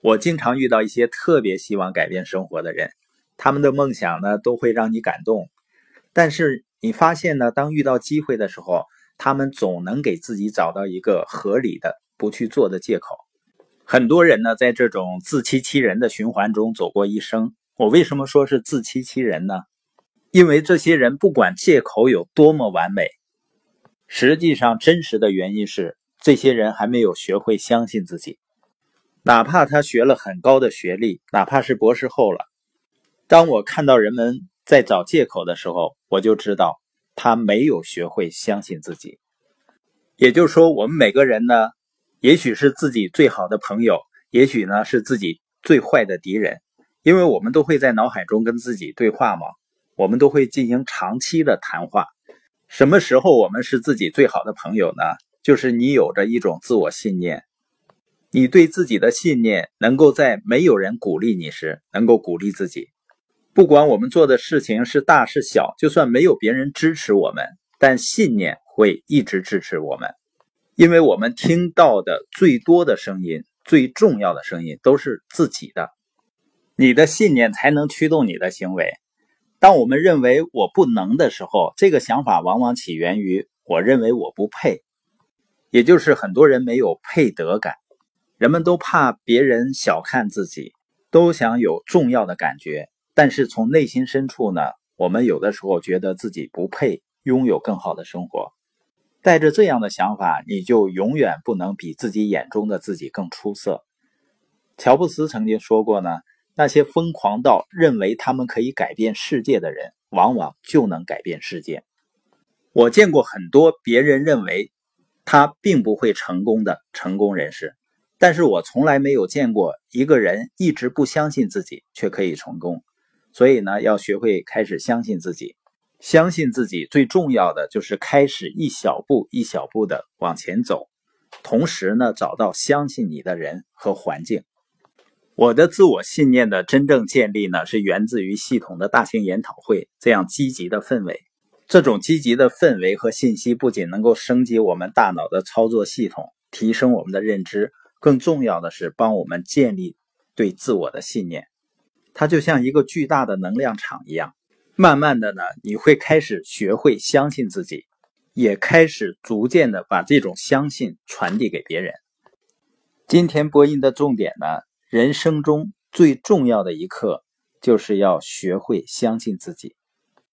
我经常遇到一些特别希望改变生活的人，他们的梦想呢都会让你感动，但是你发现呢，当遇到机会的时候，他们总能给自己找到一个合理的不去做的借口。很多人呢，在这种自欺欺人的循环中走过一生。我为什么说是自欺欺人呢？因为这些人不管借口有多么完美，实际上真实的原因是，这些人还没有学会相信自己。哪怕他学了很高的学历，哪怕是博士后了，当我看到人们在找借口的时候，我就知道他没有学会相信自己。也就是说，我们每个人呢，也许是自己最好的朋友，也许呢是自己最坏的敌人，因为我们都会在脑海中跟自己对话嘛。我们都会进行长期的谈话。什么时候我们是自己最好的朋友呢？就是你有着一种自我信念，你对自己的信念能够在没有人鼓励你时，能够鼓励自己。不管我们做的事情是大是小，就算没有别人支持我们，但信念会一直支持我们，因为我们听到的最多的声音、最重要的声音都是自己的。你的信念才能驱动你的行为。当我们认为我不能的时候，这个想法往往起源于我认为我不配，也就是很多人没有配得感。人们都怕别人小看自己，都想有重要的感觉，但是从内心深处呢，我们有的时候觉得自己不配拥有更好的生活。带着这样的想法，你就永远不能比自己眼中的自己更出色。乔布斯曾经说过呢。那些疯狂到认为他们可以改变世界的人，往往就能改变世界。我见过很多别人认为他并不会成功的成功人士，但是我从来没有见过一个人一直不相信自己却可以成功。所以呢，要学会开始相信自己。相信自己最重要的就是开始一小步一小步的往前走，同时呢，找到相信你的人和环境。我的自我信念的真正建立呢，是源自于系统的大型研讨会这样积极的氛围。这种积极的氛围和信息不仅能够升级我们大脑的操作系统，提升我们的认知，更重要的是帮我们建立对自我的信念。它就像一个巨大的能量场一样，慢慢的呢，你会开始学会相信自己，也开始逐渐的把这种相信传递给别人。今天播音的重点呢。人生中最重要的一课，就是要学会相信自己。